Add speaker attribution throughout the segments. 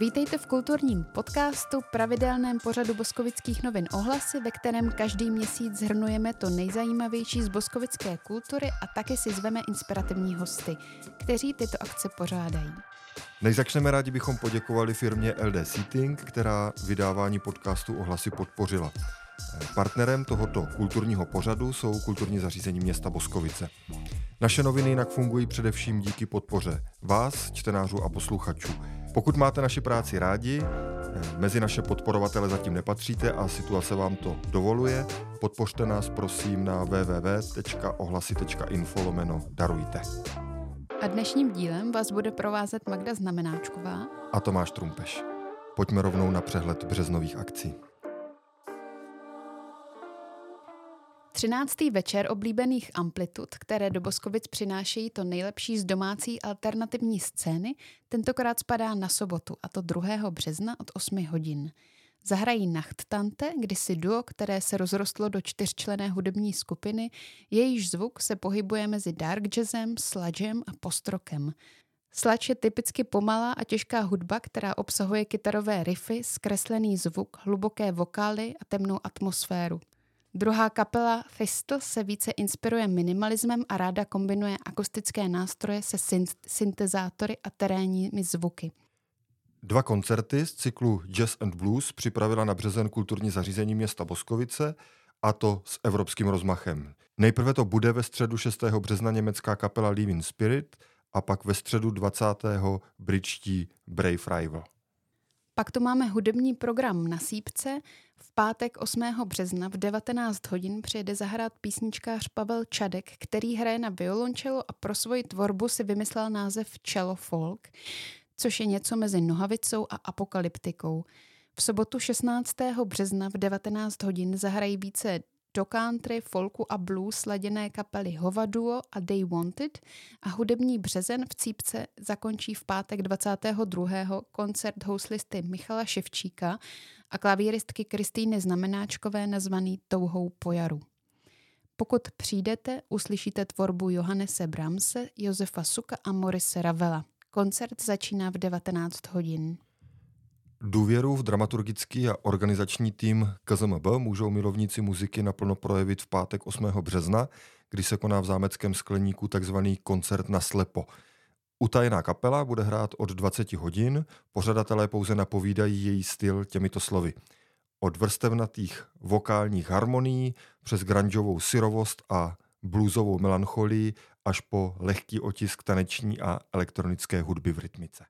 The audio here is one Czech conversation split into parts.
Speaker 1: Vítejte v kulturním podcastu, pravidelném pořadu boskovických novin ohlasy, ve kterém každý měsíc zhrnujeme to nejzajímavější z boskovické kultury a taky si zveme inspirativní hosty, kteří tyto akce pořádají.
Speaker 2: Než začneme, rádi bychom poděkovali firmě LD Seating, která vydávání podcastu ohlasy podpořila. Partnerem tohoto kulturního pořadu jsou kulturní zařízení města Boskovice. Naše noviny jinak fungují především díky podpoře vás, čtenářů a posluchačů. Pokud máte naši práci rádi, eh, mezi naše podporovatele zatím nepatříte a situace vám to dovoluje, podpořte nás prosím na www.ohlasy.info lomeno darujte.
Speaker 1: A dnešním dílem vás bude provázet Magda Znamenáčková
Speaker 2: a Tomáš Trumpeš. Pojďme rovnou na přehled březnových akcí.
Speaker 1: 13. večer oblíbených amplitud, které do Boskovic přinášejí to nejlepší z domácí alternativní scény, tentokrát spadá na sobotu, a to 2. března od 8 hodin. Zahrají Nachttante, kdysi duo, které se rozrostlo do čtyřčlené hudební skupiny, jejíž zvuk se pohybuje mezi dark jazzem, sludgem a postrokem. Slač je typicky pomalá a těžká hudba, která obsahuje kytarové riffy, zkreslený zvuk, hluboké vokály a temnou atmosféru. Druhá kapela Fistel se více inspiruje minimalismem a ráda kombinuje akustické nástroje se syntezátory a terénními zvuky.
Speaker 2: Dva koncerty z cyklu Jazz and Blues připravila na březen kulturní zařízení města Boskovice, a to s evropským rozmachem. Nejprve to bude ve středu 6. března německá kapela Living Spirit a pak ve středu 20. britští Brave Rival.
Speaker 1: Pak tu máme hudební program na Sípce. V pátek 8. března v 19 hodin přijede zahrát písničkář Pavel Čadek, který hraje na violončelo a pro svoji tvorbu si vymyslel název Cello Folk, což je něco mezi nohavicou a apokalyptikou. V sobotu 16. března v 19 hodin zahrají více do country, folku a blues sladěné kapely Hova Duo a They Wanted a hudební březen v Cípce zakončí v pátek 22. koncert houslisty Michala Ševčíka a klavíristky Kristýny Znamenáčkové nazvaný Touhou po jaru. Pokud přijdete, uslyšíte tvorbu Johannese Bramse, Josefa Suka a Morise Ravela. Koncert začíná v 19 hodin.
Speaker 2: Důvěru v dramaturgický a organizační tým KZMB můžou milovníci muziky naplno projevit v pátek 8. března, kdy se koná v zámeckém skleníku tzv. koncert na slepo. Utajená kapela bude hrát od 20 hodin, pořadatelé pouze napovídají její styl těmito slovy. Od vrstevnatých vokálních harmonií přes grungeovou syrovost a bluesovou melancholii až po lehký otisk taneční a elektronické hudby v rytmice.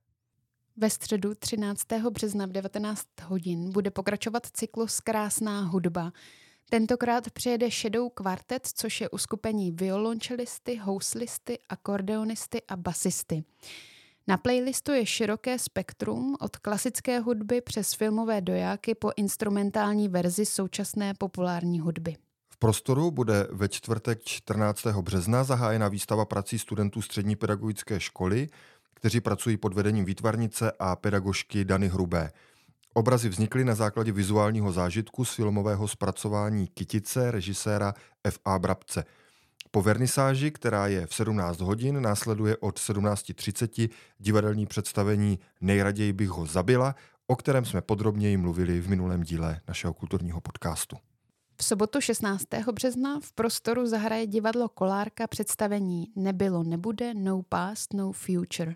Speaker 1: Ve středu 13. března v 19 hodin bude pokračovat cyklus Krásná hudba. Tentokrát přijede Shadow Quartet, což je uskupení violončelisty, houslisty, akordeonisty a basisty. Na playlistu je široké spektrum od klasické hudby přes filmové dojáky po instrumentální verzi současné populární hudby.
Speaker 2: V prostoru bude ve čtvrtek 14. března zahájena výstava prací studentů střední pedagogické školy, kteří pracují pod vedením výtvarnice a pedagožky Dany Hrubé. Obrazy vznikly na základě vizuálního zážitku z filmového zpracování Kytice režiséra F.A. Brabce. Po vernisáži, která je v 17 hodin, následuje od 17.30 divadelní představení Nejraději bych ho zabila, o kterém jsme podrobněji mluvili v minulém díle našeho kulturního podcastu.
Speaker 1: V sobotu 16. března v prostoru zahraje divadlo Kolárka představení Nebylo nebude, No Past, No Future.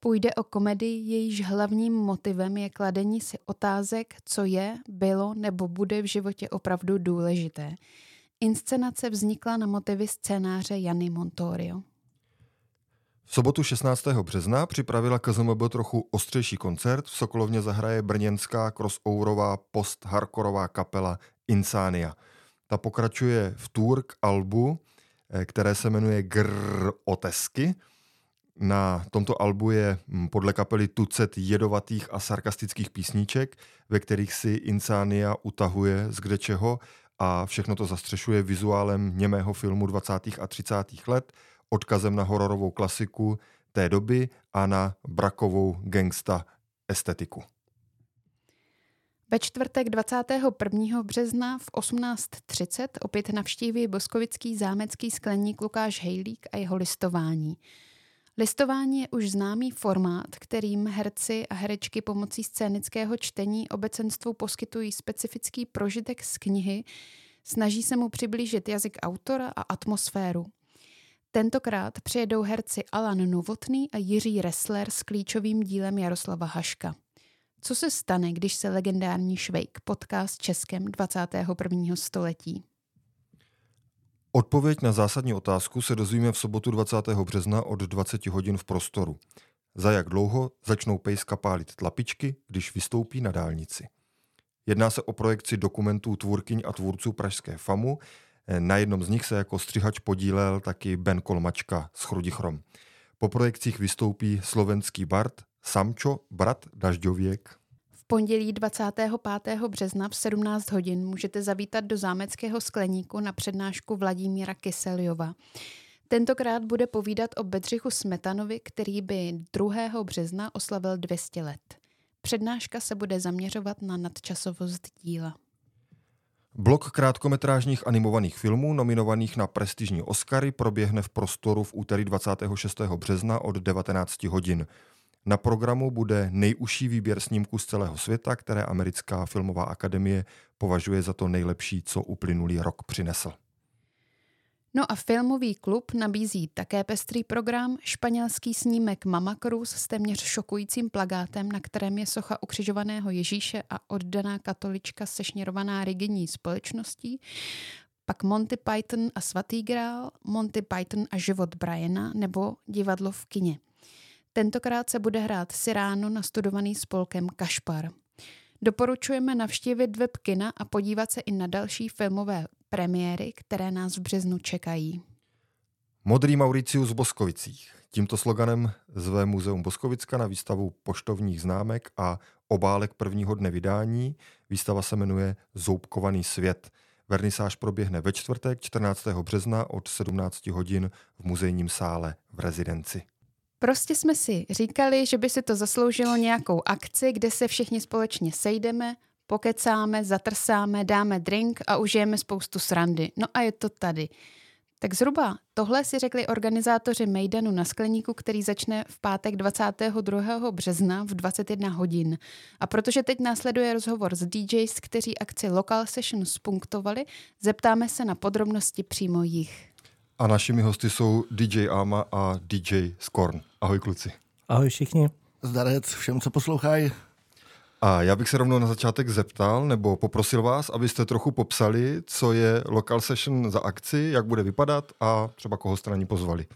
Speaker 1: Půjde o komedii, jejíž hlavním motivem je kladení si otázek, co je, bylo nebo bude v životě opravdu důležité. Inscenace vznikla na motivy scénáře Jany Montorio.
Speaker 2: V sobotu 16. března připravila KZMB trochu ostřejší koncert. V Sokolovně zahraje brněnská crossoverová post-hardkorová kapela Insania. Ta pokračuje v tour k albu, eh, které se jmenuje Grr Otesky. Na tomto albu je hm, podle kapely tucet jedovatých a sarkastických písniček, ve kterých si Insania utahuje z kdečeho a všechno to zastřešuje vizuálem němého filmu 20. a 30. let, odkazem na hororovou klasiku té doby a na brakovou gangsta estetiku.
Speaker 1: Ve čtvrtek 21. března v 18.30 opět navštíví boskovický zámecký skleník Lukáš Hejlík a jeho listování. Listování je už známý formát, kterým herci a herečky pomocí scénického čtení obecenstvu poskytují specifický prožitek z knihy, snaží se mu přiblížit jazyk autora a atmosféru. Tentokrát přijedou herci Alan Novotný a Jiří Ressler s klíčovým dílem Jaroslava Haška. Co se stane, když se legendární Švejk potká s Českem 21. století?
Speaker 2: Odpověď na zásadní otázku se dozvíme v sobotu 20. března od 20 hodin v prostoru. Za jak dlouho začnou pejska pálit tlapičky, když vystoupí na dálnici. Jedná se o projekci dokumentů tvůrkyň a tvůrců Pražské FAMu. Na jednom z nich se jako střihač podílel taky Ben Kolmačka z Chrudichrom. Po projekcích vystoupí slovenský bard Samčo, brat Dažďověk
Speaker 1: pondělí 25. března v 17 hodin můžete zavítat do zámeckého skleníku na přednášku Vladimíra Kyseliova. Tentokrát bude povídat o Bedřichu Smetanovi, který by 2. března oslavil 200 let. Přednáška se bude zaměřovat na nadčasovost díla.
Speaker 2: Blok krátkometrážních animovaných filmů nominovaných na prestižní Oscary proběhne v prostoru v úterý 26. března od 19 hodin. Na programu bude nejužší výběr snímků z celého světa, které americká filmová akademie považuje za to nejlepší, co uplynulý rok přinesl.
Speaker 1: No a filmový klub nabízí také pestrý program, španělský snímek Mama Cruz s téměř šokujícím plagátem, na kterém je socha ukřižovaného Ježíše a oddaná katolička sešněrovaná rigidní společností, pak Monty Python a svatý grál, Monty Python a život Briana nebo divadlo v kině – Tentokrát se bude hrát Siráno nastudovaný spolkem Kašpar. Doporučujeme navštívit web kina a podívat se i na další filmové premiéry, které nás v březnu čekají.
Speaker 2: Modrý Mauricius v Boskovicích. Tímto sloganem zve Muzeum Boskovicka na výstavu poštovních známek a obálek prvního dne vydání. Výstava se jmenuje Zoubkovaný svět. Vernisáž proběhne ve čtvrtek 14. března od 17 hodin v muzejním sále v rezidenci.
Speaker 1: Prostě jsme si říkali, že by si to zasloužilo nějakou akci, kde se všichni společně sejdeme, pokecáme, zatrsáme, dáme drink a užijeme spoustu srandy. No a je to tady. Tak zhruba tohle si řekli organizátoři Mejdanu na skleníku, který začne v pátek 22. března v 21 hodin. A protože teď následuje rozhovor s DJs, kteří akci Local Sessions punktovali, zeptáme se na podrobnosti přímo jich.
Speaker 2: A našimi hosty jsou DJ Ama a DJ Skorn. Ahoj kluci.
Speaker 3: Ahoj všichni.
Speaker 4: Zdarec všem, co poslouchají.
Speaker 2: A já bych se rovnou na začátek zeptal, nebo poprosil vás, abyste trochu popsali, co je Local Session za akci, jak bude vypadat a třeba koho straní pozvali.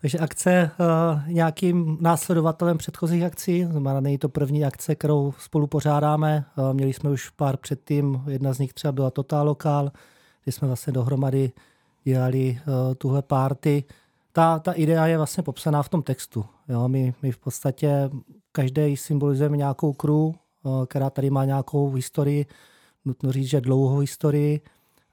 Speaker 3: Takže akce uh, nějakým následovatelem předchozích akcí, znamená není to první akce, kterou spolu pořádáme. Uh, měli jsme už pár předtím, jedna z nich třeba byla Total Lokal, kdy jsme vlastně dohromady dělali uh, tuhle party. Ta, ta idea je vlastně popsaná v tom textu. Jo? My, my v podstatě každý symbolizujeme nějakou crew, uh, která tady má nějakou historii, nutno říct, že dlouhou historii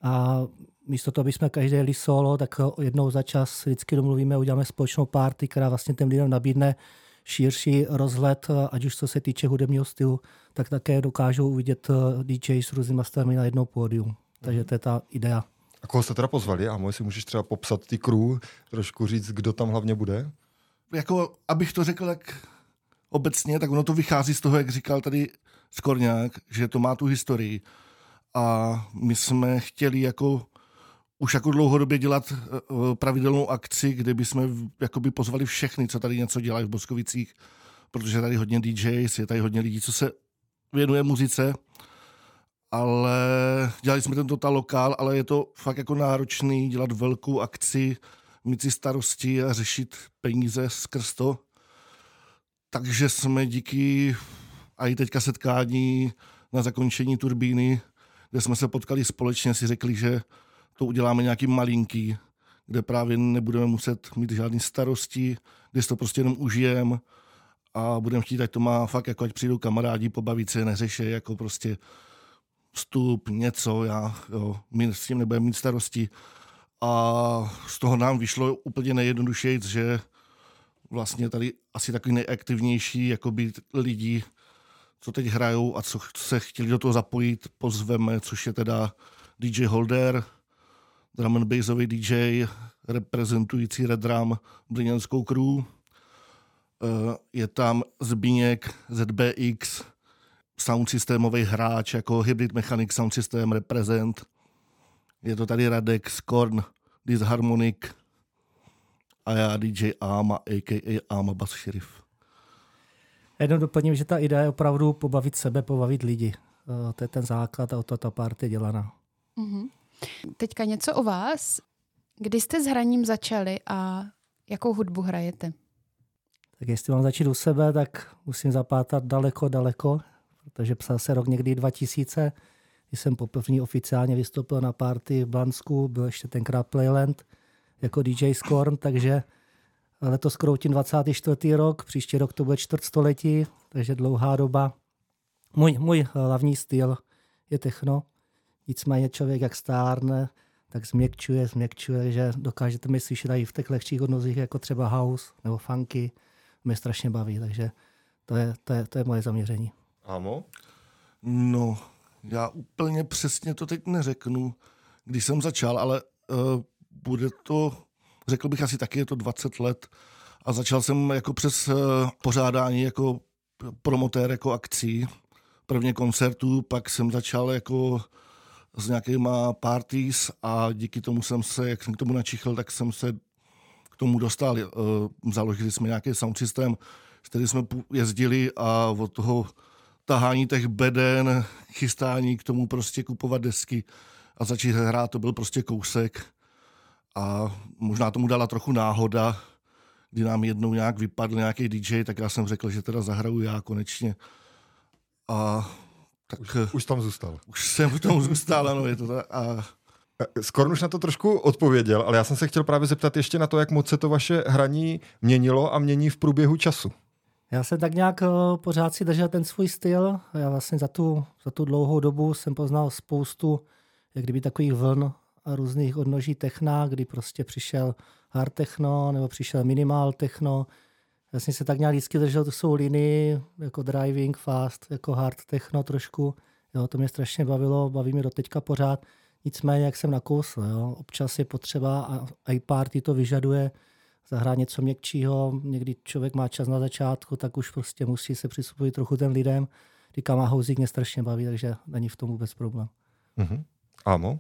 Speaker 3: a místo toho, aby jsme každý jeli solo, tak jednou za čas vždycky domluvíme, uděláme společnou party, která vlastně těm lidem nabídne širší rozhled, ať už co se týče hudebního stylu, tak také dokážou uvidět DJ s různými stavami na jednou pódium. Takže to je ta idea.
Speaker 2: A koho jste teda pozvali? A si můžeš třeba popsat ty crew, trošku říct, kdo tam hlavně bude?
Speaker 4: Jako, abych to řekl tak obecně, tak ono to vychází z toho, jak říkal tady Skorňák, že to má tu historii. A my jsme chtěli jako už jako dlouhodobě dělat eh, pravidelnou akci, kde bychom jakoby pozvali všechny, co tady něco dělají v Boskovicích, protože tady hodně DJs, je tady hodně lidí, co se věnuje muzice ale dělali jsme ten total lokál, ale je to fakt jako náročný dělat velkou akci, mít si starosti a řešit peníze skrz to. Takže jsme díky a i teďka setkání na zakončení turbíny, kde jsme se potkali společně, si řekli, že to uděláme nějaký malinký, kde právě nebudeme muset mít žádný starosti, kde si to prostě jenom užijeme a budeme chtít, ať to má fakt, jako ať přijdou kamarádi, pobavit se, neřeše, jako prostě vstup, něco, já, jo, my s tím nebudeme mít starosti. A z toho nám vyšlo úplně nejjednodušeji, že vlastně tady asi takový nejaktivnější jakoby lidi, co teď hrajou a co se chtěli do toho zapojit, pozveme, což je teda DJ Holder, drum and bassový DJ, reprezentující Red Drum brněnskou crew, je tam Zbíněk ZBX, sound systémový hráč jako Hybrid Mechanic Sound System Represent. Je to tady Radek Skorn, Disharmonic a já DJ Ama, a.k.a. Ama Bass Sheriff.
Speaker 3: Jenom doplním, že ta idea je opravdu pobavit sebe, pobavit lidi. Eh, to je ten základ a o to ta party dělaná.
Speaker 1: Mm-hmm. Teďka něco o vás. Kdy jste s hraním začali a jakou hudbu hrajete?
Speaker 3: Tak jestli mám začít u sebe, tak musím zapátat daleko, daleko, protože psal se rok někdy 2000, kdy jsem poprvé oficiálně vystoupil na party v Blansku, byl ještě tenkrát Playland jako DJ Scorn, takže letos kroutím 24. rok, příští rok to bude čtvrtstoletí, takže dlouhá doba. Můj, můj hlavní styl je techno, nicméně člověk jak stárne, tak změkčuje, změkčuje, že dokážete mi slyšet i v těch lehčích odnozích, jako třeba house nebo funky, mě strašně baví, takže to je, to je, to je moje zaměření.
Speaker 2: Amo?
Speaker 4: No, já úplně přesně to teď neřeknu, když jsem začal, ale uh, bude to, řekl bych asi taky, je to 20 let a začal jsem jako přes uh, pořádání jako promotér jako akcí, prvně koncertů, pak jsem začal jako s nějakýma parties a díky tomu jsem se, jak jsem k tomu načichl, tak jsem se k tomu dostal. Uh, založili jsme nějaký sound systém, s kterým jsme jezdili a od toho tahání těch beden, chystání k tomu prostě kupovat desky a začít hrát, to byl prostě kousek. A možná tomu dala trochu náhoda, kdy nám jednou nějak vypadl nějaký DJ, tak já jsem řekl, že teda zahraju já konečně. A tak...
Speaker 2: Už, už tam zůstal.
Speaker 4: Už jsem v tom zůstal, ano, je to tak. A
Speaker 2: Skoro už na to trošku odpověděl, ale já jsem se chtěl právě zeptat ještě na to, jak moc se to vaše hraní měnilo a mění v průběhu času.
Speaker 3: Já jsem tak nějak uh, pořád si držel ten svůj styl. Já vlastně za tu, za tu dlouhou dobu jsem poznal spoustu jak kdyby takových vln a různých odnoží techna, kdy prostě přišel hard techno nebo přišel minimal techno. Já jsem se tak nějak vždycky držel tu svou linii, jako driving, fast, jako hard techno trošku. Jo, to mě strašně bavilo, baví mě do teďka pořád. Nicméně, jak jsem nakousl, jo, občas je potřeba a i party to vyžaduje, zahrát něco měkčího, někdy člověk má čas na začátku, tak už prostě musí se přizpůsobit trochu ten lidem. Ty Kamahousing mě strašně baví, takže není v tom vůbec problém.
Speaker 2: Mm-hmm. Amo?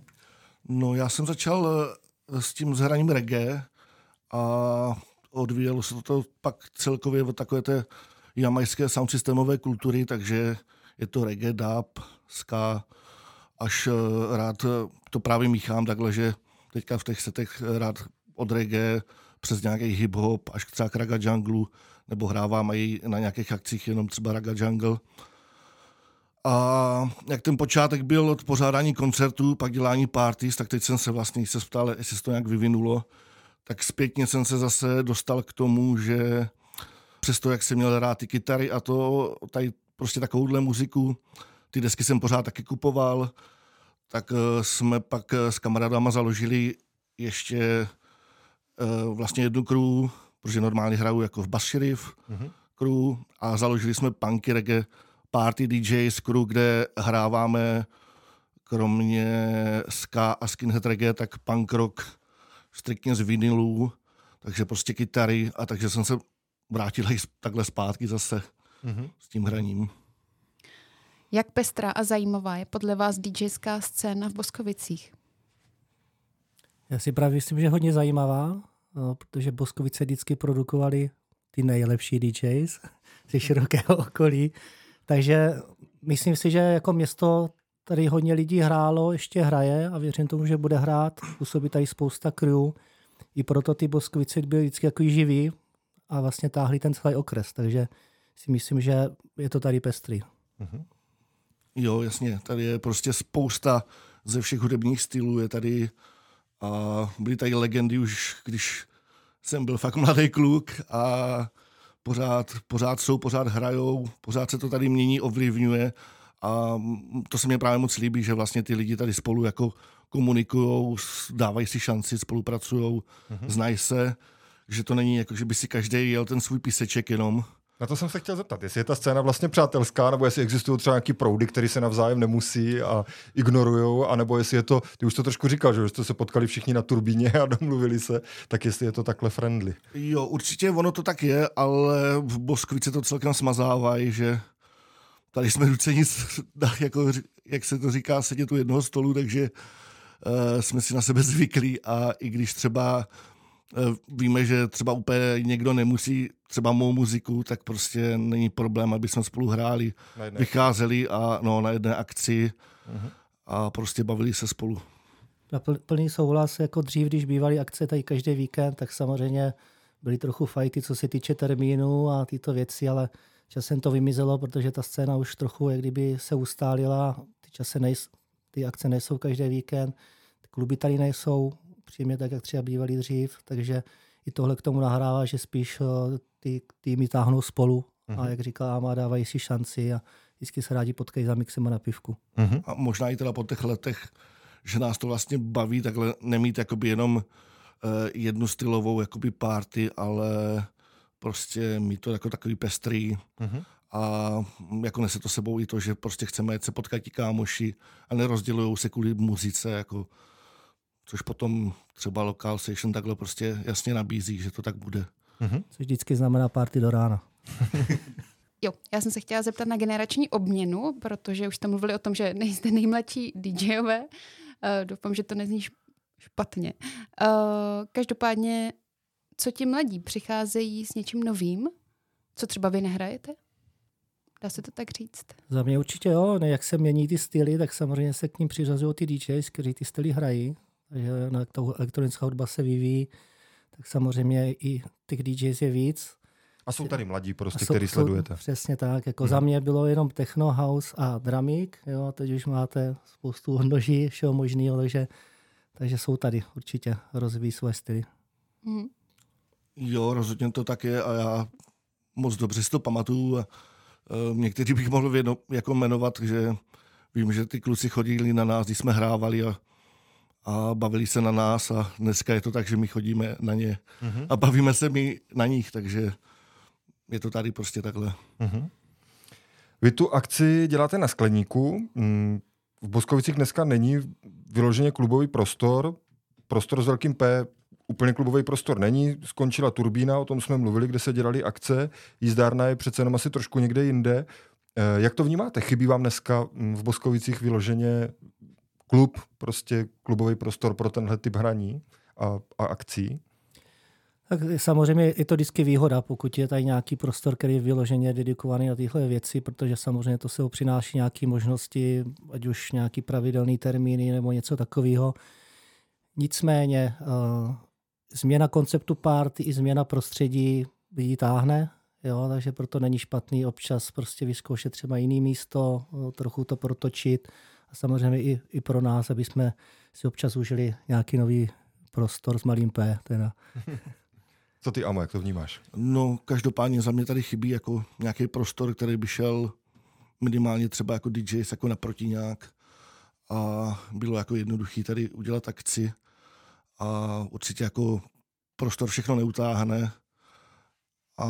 Speaker 4: No já jsem začal eh, s tím zhraním reggae a odvíjelo se to pak celkově od takové té jamajské sound systémové kultury, takže je to reggae, dub, ska, až eh, rád to právě míchám takhle, že teďka v těch setech rád od reggae přes nějaký hip-hop až třeba k raga jungle, nebo hrávám i na nějakých akcích jenom třeba raga jungle. A jak ten počátek byl od pořádání koncertů, pak dělání parties, tak teď jsem se vlastně se ptal, jestli se to nějak vyvinulo, tak zpětně jsem se zase dostal k tomu, že přesto, jak jsem měl rád ty kytary a to, tady prostě takovouhle muziku, ty desky jsem pořád taky kupoval, tak eh, jsme pak eh, s kamarádama založili ještě uh, vlastně jednu crew, protože normálně hraju jako v Bass Sheriff mm-hmm. crew a založili jsme punky reggae party DJs crew, kde hráváme kromě ska a skinhead reggae, tak punk rock striktně z vinilů, takže prostě kytary a takže jsem se vrátil i takhle zpátky zase mm-hmm. s tím hraním.
Speaker 1: Jak pestrá a zajímavá je podle vás DJská scéna v Boskovicích?
Speaker 3: Já si právě myslím, že je hodně zajímavá, protože Boskovice vždycky produkovali ty nejlepší DJs ze širokého okolí. Takže myslím si, že jako město tady hodně lidí hrálo, ještě hraje a věřím tomu, že bude hrát. Působí tady spousta crew. I proto ty Boskovice byly vždycky jako živý a vlastně táhli ten celý okres. Takže si myslím, že je to tady pestrý. Mm-hmm.
Speaker 4: Jo, jasně. Tady je prostě spousta ze všech hudebních stylů. Je tady a byly tady legendy už, když jsem byl fakt mladý kluk a pořád, pořád jsou, pořád hrajou, pořád se to tady mění, ovlivňuje a to se mi právě moc líbí, že vlastně ty lidi tady spolu jako komunikují, dávají si šanci, spolupracují, mm-hmm. znají se, že to není jako, že by si každý jel ten svůj píseček jenom.
Speaker 2: Na to jsem se chtěl zeptat, jestli je ta scéna vlastně přátelská, nebo jestli existují třeba nějaký proudy, které se navzájem nemusí a ignorují, anebo jestli je to, ty už to trošku říkal, že jste se potkali všichni na turbíně a domluvili se, tak jestli je to takhle friendly.
Speaker 4: Jo, určitě ono to tak je, ale v Boskvice to celkem smazávají, že tady jsme nuceni, jako, jak se to říká, sedět u jednoho stolu, takže uh, jsme si na sebe zvyklí a i když třeba víme, že třeba úplně někdo nemusí třeba mou muziku, tak prostě není problém, aby jsme spolu hráli, vycházeli a no, na jedné akci uh-huh. a prostě bavili se spolu.
Speaker 3: Na plný souhlas, jako dřív, když bývaly akce tady každý víkend, tak samozřejmě byly trochu fajty, co se týče termínu a tyto věci, ale časem to vymizelo, protože ta scéna už trochu jak kdyby se ustálila, ty, čase nejs, ty akce nejsou každý víkend, ty kluby tady nejsou přímě tak, jak třeba bývaly dřív, takže i tohle k tomu nahrává, že spíš eh, ty týmy táhnou spolu uh-huh. a mhm. jak říká Ama, dávají si šanci a vždycky se rádi potkají za mixem a na pivku.
Speaker 4: Uh-huh. A možná i teda po těch letech, že nás to vlastně baví takhle nemít jakoby jenom uh, jednu stylovou jakoby party, ale prostě mít to jako takový pestrý uh-huh. a jako nese to sebou i to, že prostě chceme jet se potkat ti kámoši a nerozdělují se kvůli muzice, jako, což potom třeba Local Station takhle prostě jasně nabízí, že to tak bude.
Speaker 3: Uh-huh. Což vždycky znamená party do rána.
Speaker 1: Jo, já jsem se chtěla zeptat na generační obměnu, protože už jste mluvili o tom, že nejste nejmladší DJové. Uh, doufám, že to nezní špatně. Uh, každopádně co ti mladí přicházejí s něčím novým, co třeba vy nehrajete? Dá se to tak říct?
Speaker 3: Za mě určitě jo. Ne, jak se mění ty styly, tak samozřejmě se k ním přiřazují ty DJs, kteří ty styly hrají. Takže na tou elektronická hudba se vyvíjí, tak samozřejmě i těch DJs je víc.
Speaker 2: A jsou tady mladí prostě, jsou, který sledujete.
Speaker 3: Přesně tak. Jako hmm. Za mě bylo jenom techno, house a dramik. Jo, teď už máte spoustu odnoží, všeho možného, takže, takže jsou tady určitě, rozvíjí své styly. Hmm.
Speaker 4: Jo, rozhodně to tak je a já moc dobře si to pamatuju. A, uh, někteří bych mohl věno, jako jmenovat, že vím, že ty kluci chodili na nás, když jsme hrávali a, a bavili se na nás a dneska je to tak, že my chodíme na ně uh-huh. a bavíme se my na nich, takže je to tady prostě takhle. Uh-huh.
Speaker 2: Vy tu akci děláte na skleníku. Mm, v Boskovicích dneska není vyloženě klubový prostor. Prostor s velkým P úplně klubový prostor není. Skončila turbína, o tom jsme mluvili, kde se dělaly akce. Jízdárna je přece jenom asi trošku někde jinde. Eh, jak to vnímáte? Chybí vám dneska hm, v Boskovicích vyloženě klub, prostě klubový prostor pro tenhle typ hraní a, a akcí?
Speaker 3: Tak samozřejmě je to vždycky výhoda, pokud je tady nějaký prostor, který je vyloženě dedikovaný na tyhle věci, protože samozřejmě to se přináší nějaké možnosti, ať už nějaký pravidelný termíny nebo něco takového. Nicméně eh, změna konceptu party i změna prostředí ji táhne, jo, takže proto není špatný občas prostě vyzkoušet třeba jiný místo, trochu to protočit a samozřejmě i, i pro nás, aby jsme si občas užili nějaký nový prostor s malým P. Teda.
Speaker 2: Co ty, Amo, jak to vnímáš?
Speaker 4: No, každopádně za mě tady chybí jako nějaký prostor, který by šel minimálně třeba jako DJ jako naproti nějak a bylo jako jednoduchý tady udělat akci a určitě jako prostor všechno neutáhne a,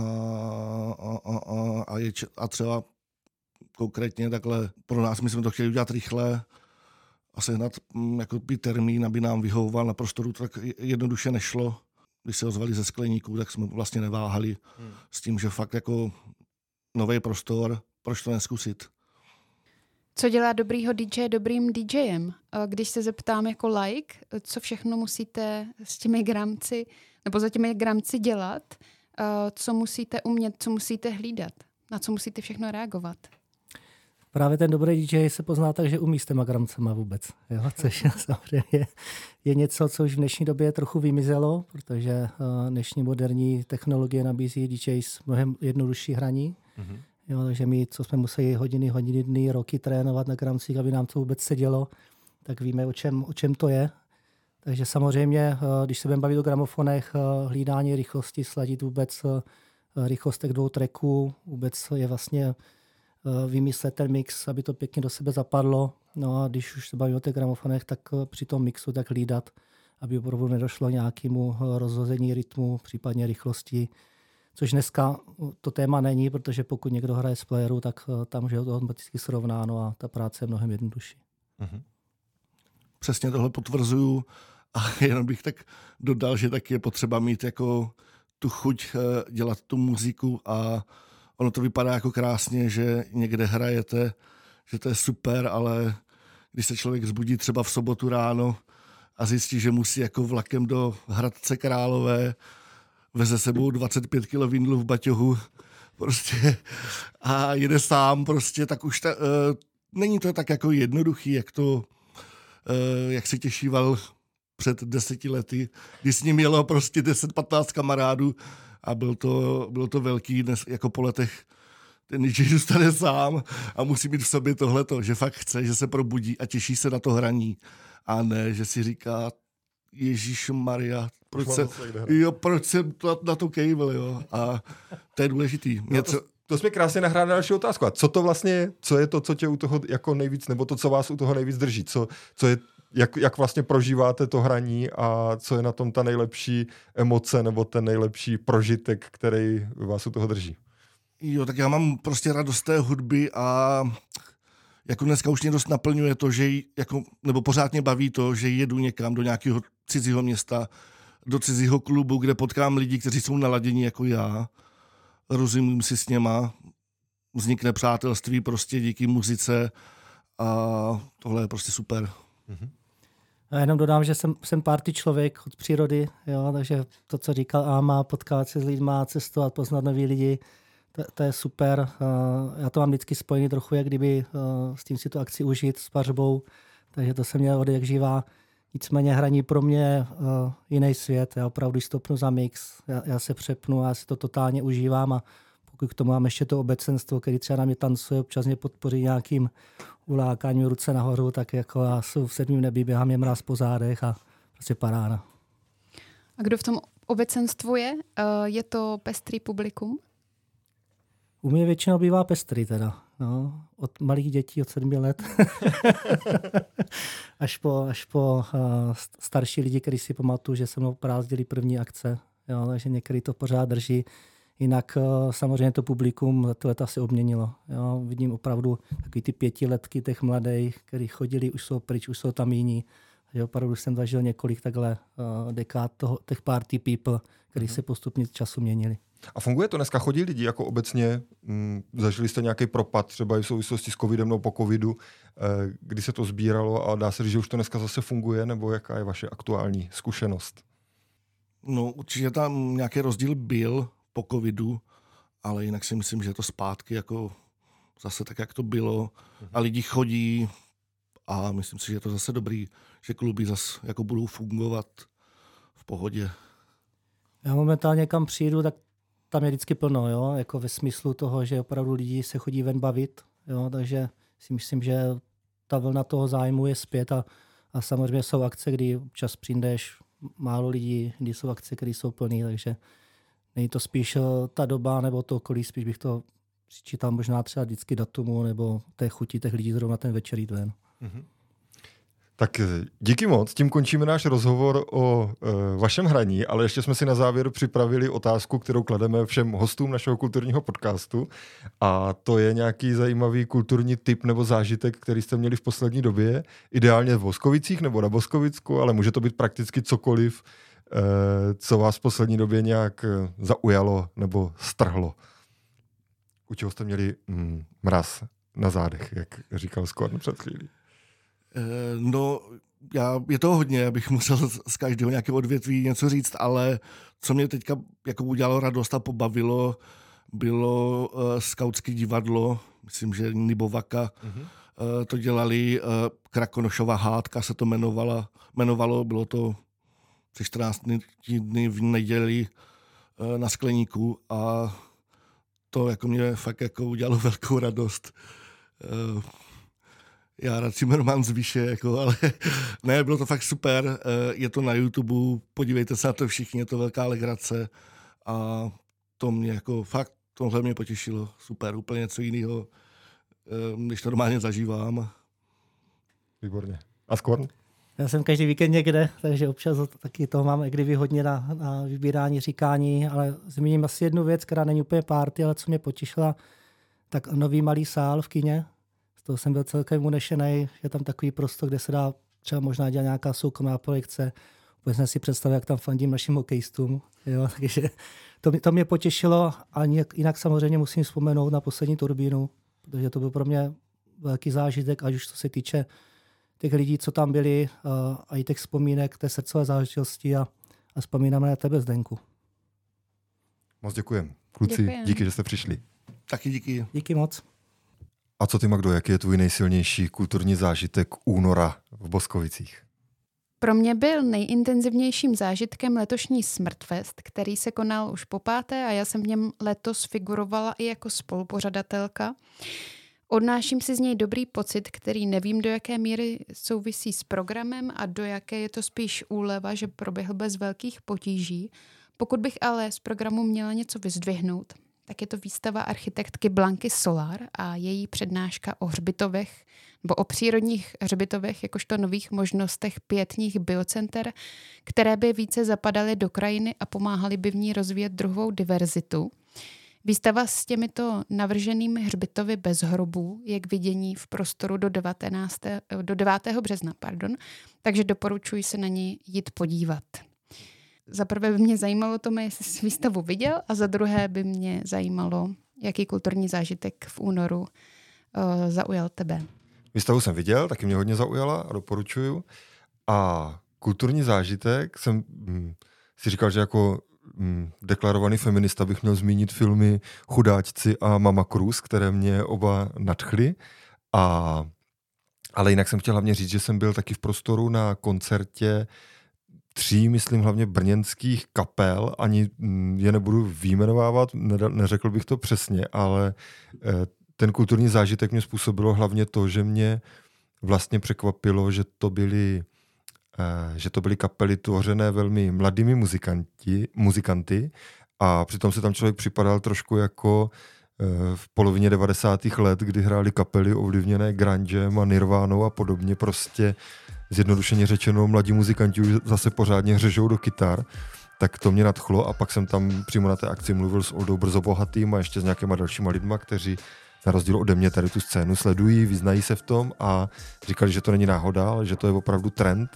Speaker 4: a, a, a, a, je, a třeba konkrétně takhle pro nás, my jsme to chtěli udělat rychle a sehnat mm, jako by termín, aby nám vyhovoval na prostoru, tak jednoduše nešlo. Když se ozvali ze skleníků, tak jsme vlastně neváhali hmm. s tím, že fakt jako nový prostor, proč to neskusit.
Speaker 1: Co dělá dobrýho DJ dobrým DJem? Když se zeptám jako like, co všechno musíte s těmi gramci nebo za těmi gramci dělat, co musíte umět, co musíte hlídat, na co musíte všechno reagovat?
Speaker 3: Právě ten dobrý DJ se pozná tak, že umí s těma gramcema vůbec. Jo? Což samozřejmě je něco, co už v dnešní době trochu vymizelo, protože dnešní moderní technologie nabízí DJs mnohem jednodušší hraní. Mm-hmm. Jo, takže my, co jsme museli hodiny, hodiny, dny, roky trénovat na gramcích, aby nám to vůbec sedělo, tak víme, o čem, o čem to je. Takže samozřejmě, eh, když se budeme bavit o gramofonech, eh, hlídání rychlosti, sladit vůbec eh, rychlost těch dvou tracků, vůbec je vlastně vymyslet ten mix, aby to pěkně do sebe zapadlo. No a když už se bavíme o těch gramofonech, tak při tom mixu tak hlídat, aby opravdu nedošlo nějakému rozhození rytmu, případně rychlosti což dneska to téma není, protože pokud někdo hraje z playeru, tak tam už je to automaticky srovnáno a ta práce je mnohem jednodušší. Mm-hmm.
Speaker 4: Přesně tohle potvrzuju a jenom bych tak dodal, že tak je potřeba mít jako tu chuť dělat tu muziku a ono to vypadá jako krásně, že někde hrajete, že to je super, ale když se člověk zbudí třeba v sobotu ráno a zjistí, že musí jako vlakem do Hradce Králové, veze sebou 25 kg vindlu v baťohu prostě a jede sám prostě, tak už ta, uh, není to tak jako jednoduchý, jak to, uh, jak se těšíval před deseti lety, kdy s ním jelo prostě 10-15 kamarádů a byl to, bylo to velký dnes jako po letech ten DJ zůstane sám a musí mít v sobě tohleto, že fakt chce, že se probudí a těší se na to hraní. A ne, že si říká, Ježíš Maria, proč, se, jo, proč jsem to, na to kejvel, jo. A to je důležitý.
Speaker 2: No, to, to jsme krásně nahráli na další otázku. A co to vlastně je? Co je to, co tě u toho jako nejvíc, nebo to, co vás u toho nejvíc drží? Co, co je jak, jak vlastně prožíváte to hraní a co je na tom ta nejlepší emoce nebo ten nejlepší prožitek, který vás u toho drží?
Speaker 4: Jo, tak já mám prostě radost té hudby a jako dneska už mě dost naplňuje to, že jako, nebo pořád mě baví to, že jedu někam do nějakého cizího města, do cizího klubu, kde potkám lidi, kteří jsou naladěni jako já, rozumím si s něma, vznikne přátelství prostě díky muzice a tohle je prostě super. Mm-hmm.
Speaker 3: Já jenom dodám, že jsem, jsem party člověk od přírody, jo, takže to, co říkal Áma, potkávat se s lidmi, cestovat, poznat nový lidi, to, to je super. Já to mám vždycky spojený trochu, jak kdyby s tím si tu akci užít s pařbou, takže to se mě od jak živá. Nicméně hraní pro mě jiný svět. Já opravdu stopnu za mix, já, já se přepnu, já si to totálně užívám a pokud k tomu mám ještě to obecenstvo, který třeba na mě tancuje, občas mě podpoří nějakým ulákáním ruce nahoru, tak jako já jsem v sedmém nebí, běhám mě mraz po zádech a prostě paráda.
Speaker 1: A kdo v tom obecenstvu je? Uh, je to pestrý publikum?
Speaker 3: U mě většinou bývá pestrý teda. No, od malých dětí, od sedmi let, až po, až po uh, starší lidi, kteří si pamatují, že se mnou prázdili první akce. Jo, takže některý to pořád drží. Jinak uh, samozřejmě to publikum za to leta se obměnilo. Jo, vidím opravdu takový ty pětiletky těch mladých, kteří chodili, už jsou pryč, už jsou tam jiní. Takže opravdu jsem zažil několik takhle uh, dekád toho, těch party people, kteří mm-hmm. se postupně času měnili.
Speaker 2: A funguje to? Dneska chodí lidi jako obecně, mm, zažili jste nějaký propad třeba i v souvislosti s covidem nebo po covidu, eh, kdy se to sbíralo a dá se říct, že už to dneska zase funguje, nebo jaká je vaše aktuální zkušenost?
Speaker 4: No určitě tam nějaký rozdíl byl po covidu, ale jinak si myslím, že je to zpátky jako zase tak, jak to bylo a lidi chodí a myslím si, že je to zase dobrý, že kluby zase jako budou fungovat v pohodě.
Speaker 3: Já momentálně kam přijdu, tak tam je vždycky plno, jo? jako ve smyslu toho, že opravdu lidi se chodí ven bavit, jo? takže si myslím, že ta vlna toho zájmu je zpět a, a samozřejmě jsou akce, kdy občas přijdeš málo lidí, kdy jsou akce, které jsou plné, takže není to spíš eh, ta doba nebo to okolí, spíš bych to přičítal možná třeba vždycky datumu nebo té chuti těch lidí zrovna ten večer jít ven. Mm-hmm.
Speaker 2: Tak eh, díky moc, tím končíme náš rozhovor o e, vašem hraní, ale ještě jsme si na závěr připravili otázku, kterou klademe všem hostům našeho kulturního podcastu a to je nějaký zajímavý kulturní typ nebo zážitek, který jste měli v poslední době, ideálně v Voskovicích nebo na Boskovicku, ale může to být prakticky cokoliv, co vás v poslední době nějak zaujalo nebo strhlo. U čeho jste měli mm, mraz na zádech, jak říkal Skorn před chvílí.
Speaker 4: Eh, no, já, je to hodně, abych musel z každého nějakého odvětví něco říct, ale co mě teďka jako udělalo radost a pobavilo, bylo uh, skautské divadlo, myslím, že Nibovaka mm-hmm. uh, to dělali, uh, Krakonošova hádka se to jmenovala, jmenovalo, bylo to přes 14 dny v neděli uh, na skleníku a to jako mě fakt jako udělalo velkou radost. Uh, já rád Zimmerman z výše, jako, ale ne, bylo to fakt super, eh, je to na YouTube, podívejte se na to všichni, je to velká legrace a to mě jako fakt, tohle mě potěšilo, super, úplně něco jiného, eh, než normálně zažívám.
Speaker 2: Výborně. A Skorn?
Speaker 3: Já jsem každý víkend někde, takže občas taky toho mám kdyby hodně na, na vybírání, říkání, ale zmíním asi jednu věc, která není úplně party, ale co mě potěšila, tak nový malý sál v kině. Z toho jsem byl celkem unešený, je tam takový prostor, kde se dá třeba možná dělat nějaká soukromá projekce. Vůbec jsem si představil, jak tam fandím našim hokejistům. Jo, takže to, to mě potěšilo a jinak samozřejmě musím vzpomenout na poslední turbínu, protože to byl pro mě velký zážitek, ať už to se týče těch lidí, co tam byli a i těch vzpomínek, té srdcové záležitosti a, a vzpomínáme na tebe, Zdenku.
Speaker 2: Moc děkujem. Kluci, děkujem. díky, že jste přišli.
Speaker 4: Taky díky.
Speaker 3: Díky moc.
Speaker 2: A co ty, Magdo, jaký je tvůj nejsilnější kulturní zážitek února v Boskovicích?
Speaker 1: Pro mě byl nejintenzivnějším zážitkem letošní Smrtfest, který se konal už po páté a já jsem v něm letos figurovala i jako spolupořadatelka. Odnáším si z něj dobrý pocit, který nevím, do jaké míry souvisí s programem a do jaké je to spíš úleva, že proběhl bez velkých potíží. Pokud bych ale z programu měla něco vyzdvihnout, tak je to výstava architektky Blanky Solar a její přednáška o hřbitovech nebo o přírodních hřbitovech, jakožto nových možnostech pětních biocenter, které by více zapadaly do krajiny a pomáhaly by v ní rozvíjet druhovou diverzitu. Výstava s těmito navrženými hřbitovy bez hrobů je k vidění v prostoru do, 19, do 9. března. Pardon, takže doporučuji se na ní jít podívat. Za prvé by mě zajímalo to, jestli jsi výstavu viděl a za druhé by mě zajímalo, jaký kulturní zážitek v únoru uh, zaujal tebe.
Speaker 2: Výstavu jsem viděl, taky mě hodně zaujala a doporučuju. A kulturní zážitek jsem hm, si říkal, že jako deklarovaný feminista bych měl zmínit filmy Chudáčci a Mama Cruz, které mě oba nadchly. A, ale jinak jsem chtěl hlavně říct, že jsem byl taky v prostoru na koncertě tří, myslím, hlavně brněnských kapel, ani hm, je nebudu výjmenovávat, neřekl bych to přesně, ale eh, ten kulturní zážitek mě způsobilo hlavně to, že mě vlastně překvapilo, že to byly že to byly kapely tvořené velmi mladými muzikanti, muzikanty a přitom se tam člověk připadal trošku jako eh, v polovině 90. let, kdy hráli kapely ovlivněné grungem a nirvánou a podobně, prostě zjednodušeně řečeno mladí muzikanti už zase pořádně hřežou do kytar, tak to mě nadchlo a pak jsem tam přímo na té akci mluvil s Oldou Brzo Bohatým a ještě s nějakýma dalšíma lidma, kteří na rozdíl ode mě tady tu scénu sledují, vyznají se v tom a říkali, že to není náhoda, ale že to je opravdu trend,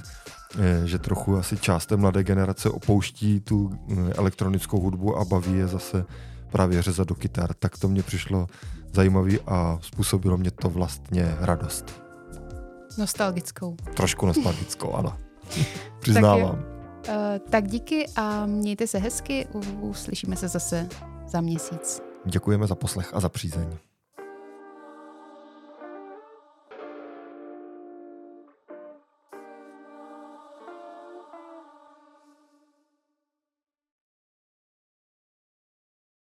Speaker 2: eh, že trochu asi část té mladé generace opouští tu eh, elektronickou hudbu a baví je zase právě řezat do kytar. Tak to mě přišlo zajímavý a způsobilo mě to vlastně radost.
Speaker 1: Nostalgickou.
Speaker 2: Trošku nostalgickou, ano. Přiznávám.
Speaker 1: tak, uh, tak díky a mějte se hezky, uslyšíme se zase za měsíc.
Speaker 2: Děkujeme za poslech a za přízeň.